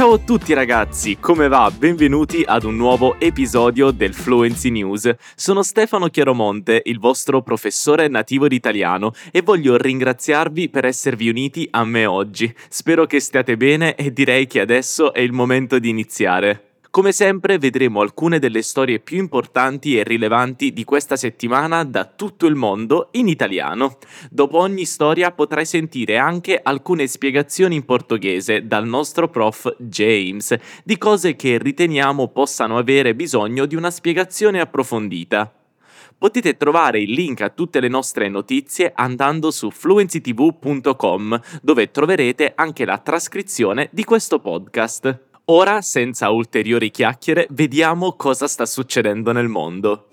Ciao a tutti ragazzi, come va? Benvenuti ad un nuovo episodio del Fluency News. Sono Stefano Chiaromonte, il vostro professore nativo di italiano e voglio ringraziarvi per esservi uniti a me oggi. Spero che stiate bene e direi che adesso è il momento di iniziare. Come sempre vedremo alcune delle storie più importanti e rilevanti di questa settimana da tutto il mondo in italiano. Dopo ogni storia potrai sentire anche alcune spiegazioni in portoghese dal nostro prof James di cose che riteniamo possano avere bisogno di una spiegazione approfondita. Potete trovare il link a tutte le nostre notizie andando su fluencytv.com dove troverete anche la trascrizione di questo podcast. Ora, senza ulteriori chiacchiere, vediamo cosa sta succedendo nel mondo.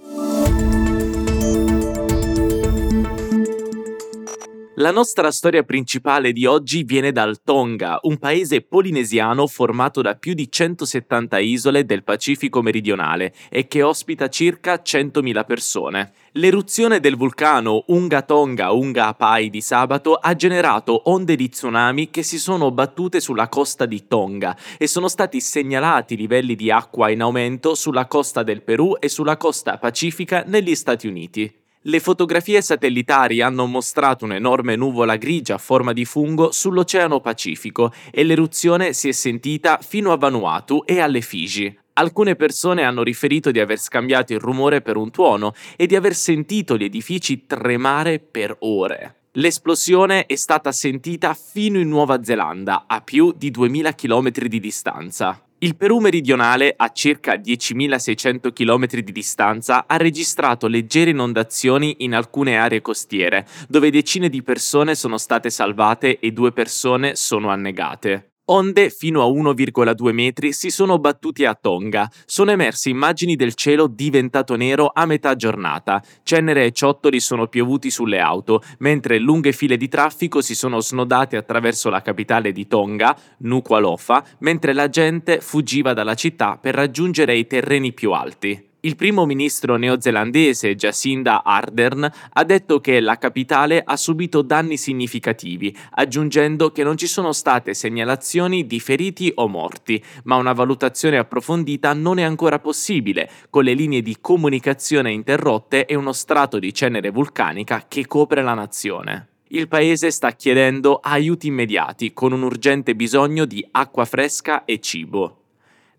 La nostra storia principale di oggi viene dal Tonga, un paese polinesiano formato da più di 170 isole del Pacifico meridionale e che ospita circa 100.000 persone. L'eruzione del vulcano Unga Tonga Unga Apai di sabato ha generato onde di tsunami che si sono battute sulla costa di Tonga e sono stati segnalati livelli di acqua in aumento sulla costa del Perù e sulla costa pacifica negli Stati Uniti. Le fotografie satellitari hanno mostrato un'enorme nuvola grigia a forma di fungo sull'Oceano Pacifico e l'eruzione si è sentita fino a Vanuatu e alle Figi. Alcune persone hanno riferito di aver scambiato il rumore per un tuono e di aver sentito gli edifici tremare per ore. L'esplosione è stata sentita fino in Nuova Zelanda, a più di 2000 km di distanza. Il Perù meridionale, a circa 10.600 km di distanza, ha registrato leggere inondazioni in alcune aree costiere, dove decine di persone sono state salvate e due persone sono annegate. Onde fino a 1,2 metri si sono battuti a Tonga. Sono emerse immagini del cielo diventato nero a metà giornata. Cenere e ciottoli sono piovuti sulle auto, mentre lunghe file di traffico si sono snodate attraverso la capitale di Tonga, Nuku'alofa, mentre la gente fuggiva dalla città per raggiungere i terreni più alti. Il primo ministro neozelandese Jacinda Ardern ha detto che la capitale ha subito danni significativi, aggiungendo che non ci sono state segnalazioni di feriti o morti, ma una valutazione approfondita non è ancora possibile, con le linee di comunicazione interrotte e uno strato di cenere vulcanica che copre la nazione. Il paese sta chiedendo aiuti immediati, con un urgente bisogno di acqua fresca e cibo.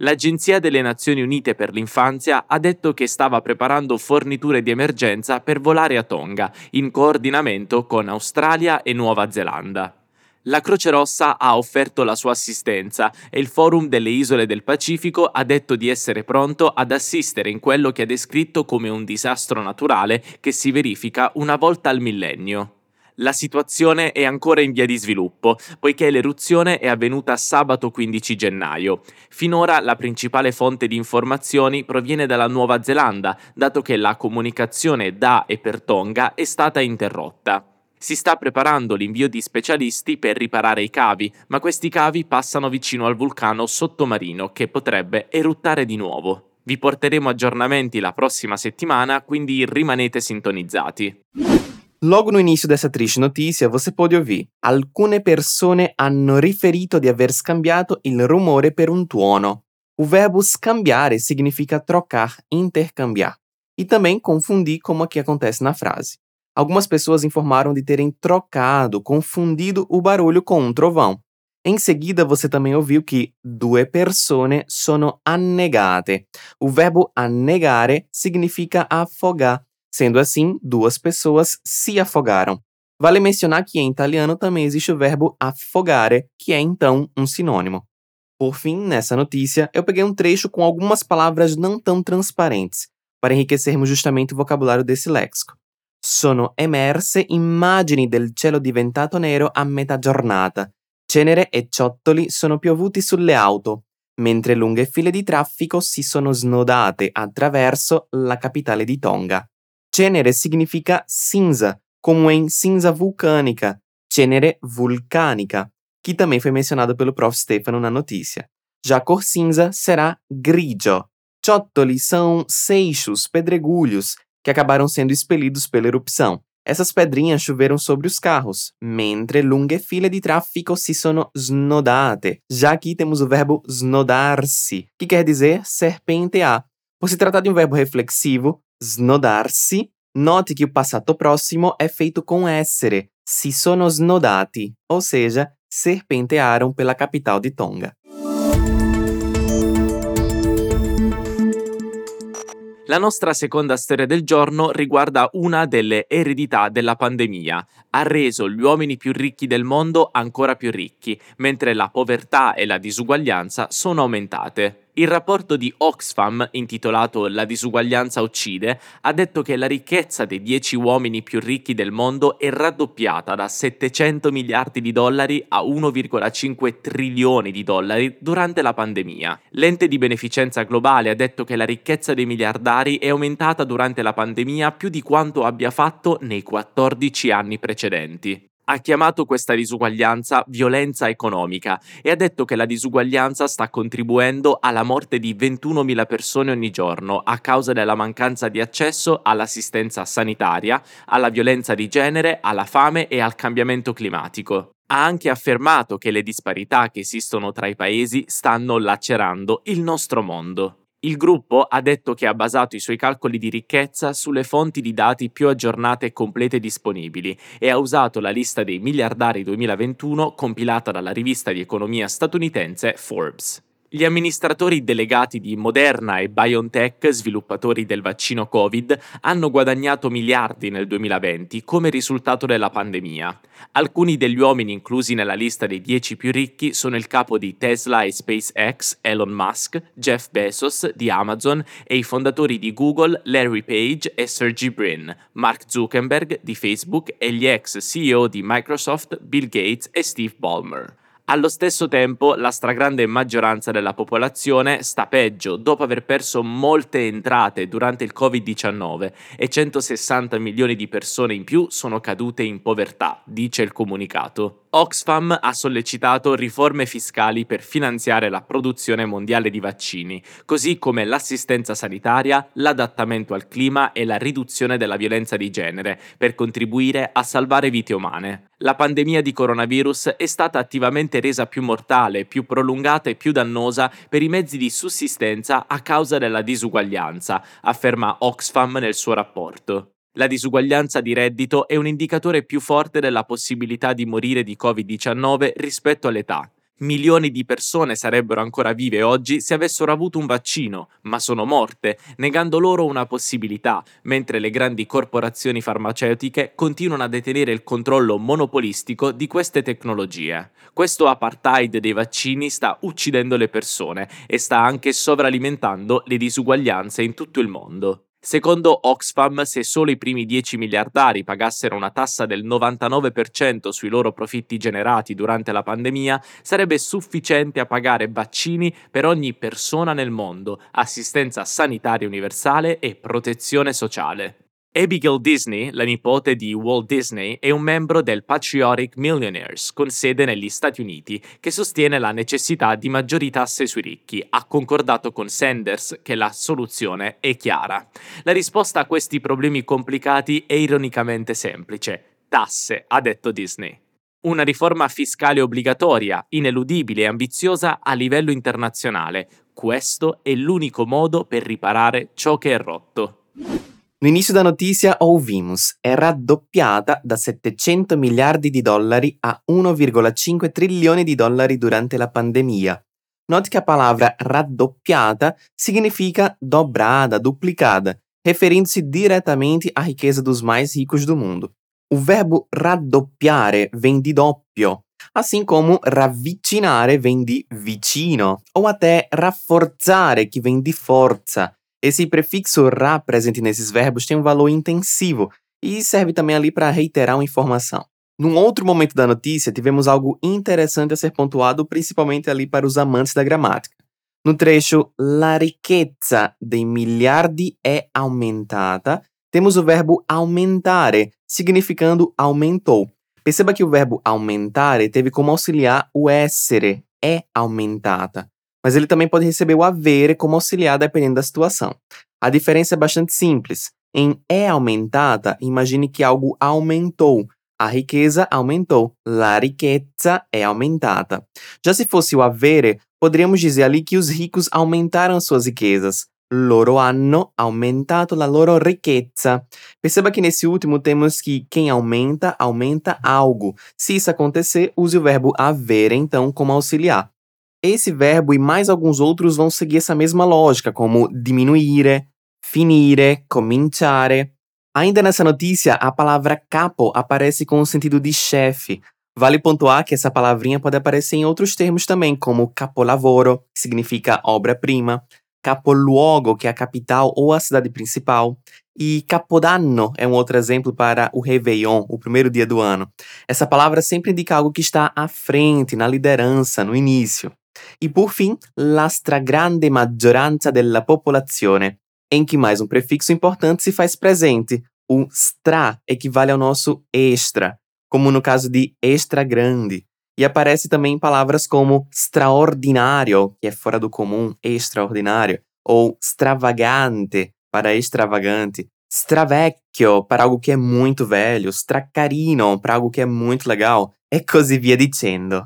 L'Agenzia delle Nazioni Unite per l'Infanzia ha detto che stava preparando forniture di emergenza per volare a Tonga, in coordinamento con Australia e Nuova Zelanda. La Croce Rossa ha offerto la sua assistenza e il Forum delle Isole del Pacifico ha detto di essere pronto ad assistere in quello che ha descritto come un disastro naturale che si verifica una volta al millennio. La situazione è ancora in via di sviluppo, poiché l'eruzione è avvenuta sabato 15 gennaio. Finora la principale fonte di informazioni proviene dalla Nuova Zelanda, dato che la comunicazione da e per Tonga è stata interrotta. Si sta preparando l'invio di specialisti per riparare i cavi, ma questi cavi passano vicino al vulcano sottomarino che potrebbe eruttare di nuovo. Vi porteremo aggiornamenti la prossima settimana, quindi rimanete sintonizzati. Logo no início dessa triste notícia, você pode ouvir: alcune persone hanno riferito di aver scambiato il rumore per un tuono. O verbo scambiare significa trocar, intercambiar. E também confundir, como aqui acontece na frase. Algumas pessoas informaram de terem trocado, confundido o barulho com um trovão. Em seguida, você também ouviu que due persone sono annegate. O verbo annegare significa afogar, Sendo assim, duas pessoas se afogaram. Vale mencionar que em italiano também existe o verbo affogare, que é então um sinônimo. Por fim, nessa notícia, eu peguei um trecho com algumas palavras não tão transparentes, para enriquecermos justamente o vocabulário desse léxico. Sono emerse immagini del cielo diventato nero a metà giornata. Cenere e ciottoli sono piovuti sulle auto, mentre lunghe file di traffico si sono snodate attraverso la capitale di Tonga. Cenere significa cinza, como em cinza vulcânica, cenere vulcânica, que também foi mencionado pelo prof. Stefano na notícia. Já a cor cinza será grigio. Ciottoli são seixos, pedregulhos, que acabaram sendo expelidos pela erupção. Essas pedrinhas choveram sobre os carros, mentre lunghe file di traffico si sono snodate. Já aqui temos o verbo snodar-se, que quer dizer serpentear. Por se tratar de um verbo reflexivo, snodar-se, note que o passato próximo é feito com essere, si sono snodati, ou seja, serpentearam pela capital de Tonga. La nostra seconda storia del giorno riguarda una delle eredità della pandemia. Ha reso gli uomini più ricchi del mondo ancora più ricchi, mentre la povertà e la disuguaglianza sono aumentate. Il rapporto di Oxfam, intitolato La disuguaglianza uccide, ha detto che la ricchezza dei 10 uomini più ricchi del mondo è raddoppiata da 700 miliardi di dollari a 1,5 trilioni di dollari durante la pandemia. L'ente di beneficenza globale ha detto che la ricchezza dei miliardari è aumentata durante la pandemia più di quanto abbia fatto nei 14 anni precedenti ha chiamato questa disuguaglianza violenza economica e ha detto che la disuguaglianza sta contribuendo alla morte di 21.000 persone ogni giorno a causa della mancanza di accesso all'assistenza sanitaria, alla violenza di genere, alla fame e al cambiamento climatico. Ha anche affermato che le disparità che esistono tra i paesi stanno lacerando il nostro mondo. Il gruppo ha detto che ha basato i suoi calcoli di ricchezza sulle fonti di dati più aggiornate e complete disponibili e ha usato la lista dei miliardari 2021 compilata dalla rivista di economia statunitense Forbes. Gli amministratori delegati di Moderna e BioNTech, sviluppatori del vaccino Covid, hanno guadagnato miliardi nel 2020 come risultato della pandemia. Alcuni degli uomini inclusi nella lista dei 10 più ricchi sono il capo di Tesla e SpaceX, Elon Musk, Jeff Bezos di Amazon e i fondatori di Google, Larry Page e Sergey Brin, Mark Zuckerberg di Facebook e gli ex CEO di Microsoft, Bill Gates e Steve Ballmer. Allo stesso tempo, la stragrande maggioranza della popolazione sta peggio dopo aver perso molte entrate durante il Covid-19 e 160 milioni di persone in più sono cadute in povertà, dice il comunicato. Oxfam ha sollecitato riforme fiscali per finanziare la produzione mondiale di vaccini, così come l'assistenza sanitaria, l'adattamento al clima e la riduzione della violenza di genere, per contribuire a salvare vite umane. La pandemia di coronavirus è stata attivamente resa più mortale, più prolungata e più dannosa per i mezzi di sussistenza a causa della disuguaglianza, afferma Oxfam nel suo rapporto. La disuguaglianza di reddito è un indicatore più forte della possibilità di morire di Covid-19 rispetto all'età. Milioni di persone sarebbero ancora vive oggi se avessero avuto un vaccino, ma sono morte, negando loro una possibilità, mentre le grandi corporazioni farmaceutiche continuano a detenere il controllo monopolistico di queste tecnologie. Questo apartheid dei vaccini sta uccidendo le persone e sta anche sovralimentando le disuguaglianze in tutto il mondo. Secondo Oxfam, se solo i primi 10 miliardari pagassero una tassa del 99% sui loro profitti generati durante la pandemia, sarebbe sufficiente a pagare vaccini per ogni persona nel mondo, assistenza sanitaria universale e protezione sociale. Abigail Disney, la nipote di Walt Disney, è un membro del Patriotic Millionaires, con sede negli Stati Uniti, che sostiene la necessità di maggiori tasse sui ricchi. Ha concordato con Sanders che la soluzione è chiara. La risposta a questi problemi complicati è ironicamente semplice. Tasse, ha detto Disney. Una riforma fiscale obbligatoria, ineludibile e ambiziosa a livello internazionale. Questo è l'unico modo per riparare ciò che è rotto. No início da notícia ouvimos é raddoppiata da 700 miliardi di dollari a 1,5 trilioni di dollari durante la pandemia. Note que a palavra raddoppiata significa dobrada, duplicada, referindo-se diretamente à riqueza dos mais ricos do mundo. O verbo raddoppiare vem de doppio, assim como ravvicinare vem de vicino, ou até rafforzare, que vem de forza. Esse prefixo ra presente nesses verbos tem um valor intensivo e serve também ali para reiterar uma informação. Num outro momento da notícia, tivemos algo interessante a ser pontuado, principalmente ali para os amantes da gramática. No trecho La ricchezza dei miliardi è aumentata, temos o verbo aumentare, significando aumentou. Perceba que o verbo aumentare teve como auxiliar o essere, é aumentata mas ele também pode receber o haver como auxiliar dependendo da situação. A diferença é bastante simples. Em é aumentata, imagine que algo aumentou. A riqueza aumentou. La ricchezza è aumentata. Já se fosse o avere, poderíamos dizer ali que os ricos aumentaram suas riquezas. Loro hanno aumentato la loro ricchezza. Perceba que nesse último temos que quem aumenta, aumenta algo. Se isso acontecer, use o verbo avere então como auxiliar. Esse verbo e mais alguns outros vão seguir essa mesma lógica, como diminuire, finire, cominciare. Ainda nessa notícia, a palavra capo aparece com o sentido de chefe. Vale pontuar que essa palavrinha pode aparecer em outros termos também, como capolavoro, que significa obra-prima, capoluogo, que é a capital ou a cidade principal, e capodanno é um outro exemplo para o Réveillon, o primeiro dia do ano. Essa palavra sempre indica algo que está à frente, na liderança, no início. E por fim, la stragrande maggioranza della popolazione, em que mais um prefixo importante se faz presente. O stra equivale ao nosso extra, como no caso de extra grande. E aparece também em palavras como extraordinário, que é fora do comum, extraordinário, ou extravagante, para extravagante, stravecchio, para algo que é muito velho, stracarino, para algo que é muito legal, e così via dicendo.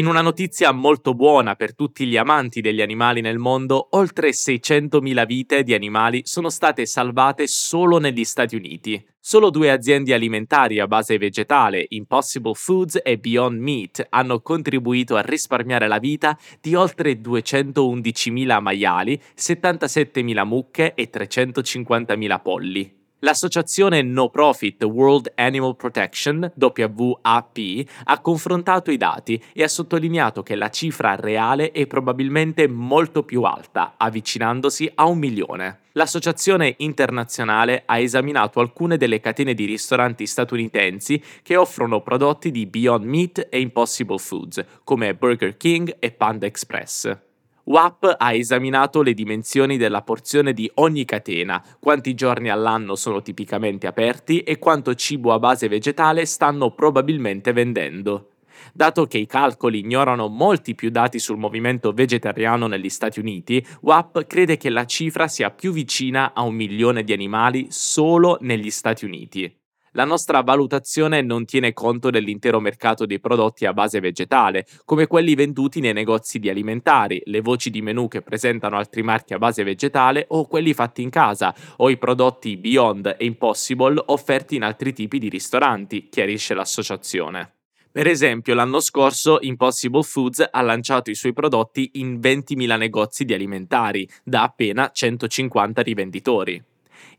In una notizia molto buona per tutti gli amanti degli animali nel mondo, oltre 600.000 vite di animali sono state salvate solo negli Stati Uniti. Solo due aziende alimentari a base vegetale, Impossible Foods e Beyond Meat, hanno contribuito a risparmiare la vita di oltre 211.000 maiali, 77.000 mucche e 350.000 polli. L'associazione no profit World Animal Protection, WAP, ha confrontato i dati e ha sottolineato che la cifra reale è probabilmente molto più alta, avvicinandosi a un milione. L'associazione internazionale ha esaminato alcune delle catene di ristoranti statunitensi che offrono prodotti di Beyond Meat e Impossible Foods, come Burger King e Panda Express. WAP ha esaminato le dimensioni della porzione di ogni catena, quanti giorni all'anno sono tipicamente aperti e quanto cibo a base vegetale stanno probabilmente vendendo. Dato che i calcoli ignorano molti più dati sul movimento vegetariano negli Stati Uniti, WAP crede che la cifra sia più vicina a un milione di animali solo negli Stati Uniti. La nostra valutazione non tiene conto dell'intero mercato dei prodotti a base vegetale, come quelli venduti nei negozi di alimentari, le voci di menù che presentano altri marchi a base vegetale o quelli fatti in casa, o i prodotti Beyond e Impossible offerti in altri tipi di ristoranti, chiarisce l'associazione. Per esempio, l'anno scorso Impossible Foods ha lanciato i suoi prodotti in 20.000 negozi di alimentari, da appena 150 rivenditori.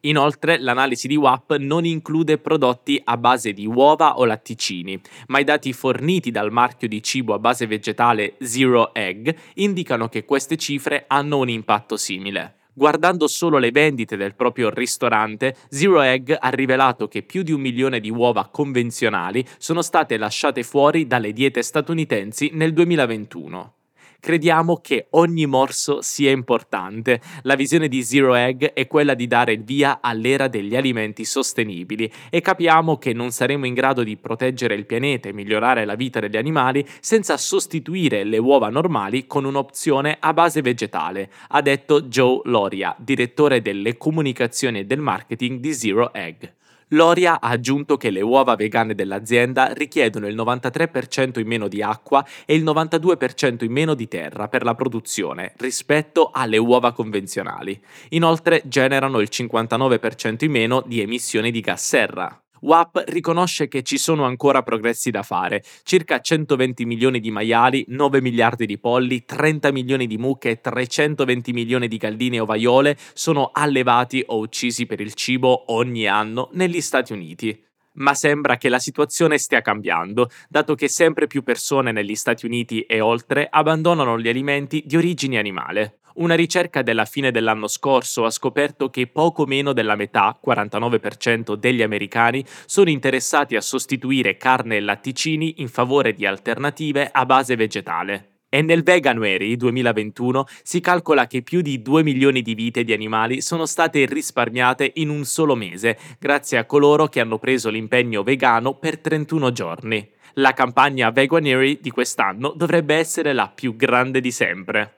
Inoltre, l'analisi di WAP non include prodotti a base di uova o latticini, ma i dati forniti dal marchio di cibo a base vegetale Zero Egg indicano che queste cifre hanno un impatto simile. Guardando solo le vendite del proprio ristorante, Zero Egg ha rivelato che più di un milione di uova convenzionali sono state lasciate fuori dalle diete statunitensi nel 2021 crediamo che ogni morso sia importante. La visione di Zero Egg è quella di dare il via all'era degli alimenti sostenibili e capiamo che non saremo in grado di proteggere il pianeta e migliorare la vita degli animali senza sostituire le uova normali con un'opzione a base vegetale, ha detto Joe Loria, direttore delle comunicazioni e del marketing di Zero Egg. Loria ha aggiunto che le uova vegane dell'azienda richiedono il 93% in meno di acqua e il 92% in meno di terra per la produzione rispetto alle uova convenzionali. Inoltre generano il 59% in meno di emissioni di gas serra. WAP riconosce che ci sono ancora progressi da fare, circa 120 milioni di maiali, 9 miliardi di polli, 30 milioni di mucche e 320 milioni di galline ovaiole sono allevati o uccisi per il cibo ogni anno negli Stati Uniti. Ma sembra che la situazione stia cambiando, dato che sempre più persone negli Stati Uniti e oltre abbandonano gli alimenti di origine animale. Una ricerca della fine dell'anno scorso ha scoperto che poco meno della metà, 49% degli americani, sono interessati a sostituire carne e latticini in favore di alternative a base vegetale. E nel Veganuary 2021 si calcola che più di 2 milioni di vite di animali sono state risparmiate in un solo mese, grazie a coloro che hanno preso l'impegno vegano per 31 giorni. La campagna Veganuary di quest'anno dovrebbe essere la più grande di sempre.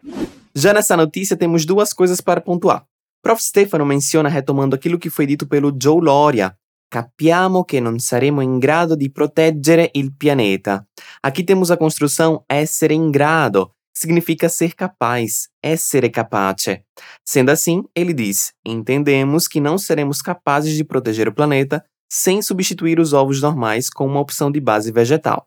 Já nessa notícia temos duas coisas para pontuar. Prof. Stefano menciona retomando aquilo que foi dito pelo Joe Loria. Capiamo che non saremo in grado di proteggere il pianeta. Aqui temos a construção essere in grado, significa ser capaz, essere capace. Sendo assim, ele diz: entendemos que não seremos capazes de proteger o planeta sem substituir os ovos normais com uma opção de base vegetal.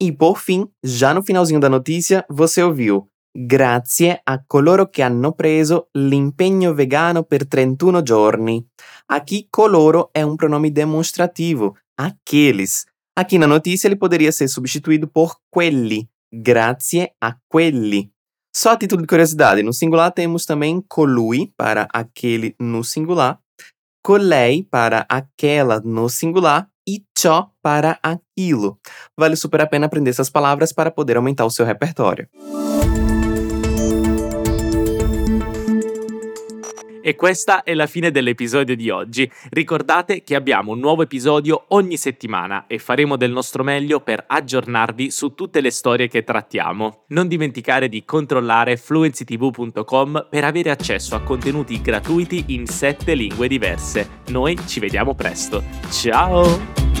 E por fim, já no finalzinho da notícia, você ouviu Grazie a coloro che hanno preso l'impegno vegano per 31 giorni. Aqui, coloro é um pronome demonstrativo, aqueles. Aqui na notícia ele poderia ser substituído por quelli, grazie a quelli. Só a título de curiosidade, no singular temos também colui para aquele no singular, colei para aquela no singular e ciò para aquilo. Vale super a pena aprender essas palavras para poder aumentar o seu repertório. E questa è la fine dell'episodio di oggi. Ricordate che abbiamo un nuovo episodio ogni settimana e faremo del nostro meglio per aggiornarvi su tutte le storie che trattiamo. Non dimenticare di controllare fluencytv.com per avere accesso a contenuti gratuiti in sette lingue diverse. Noi ci vediamo presto. Ciao!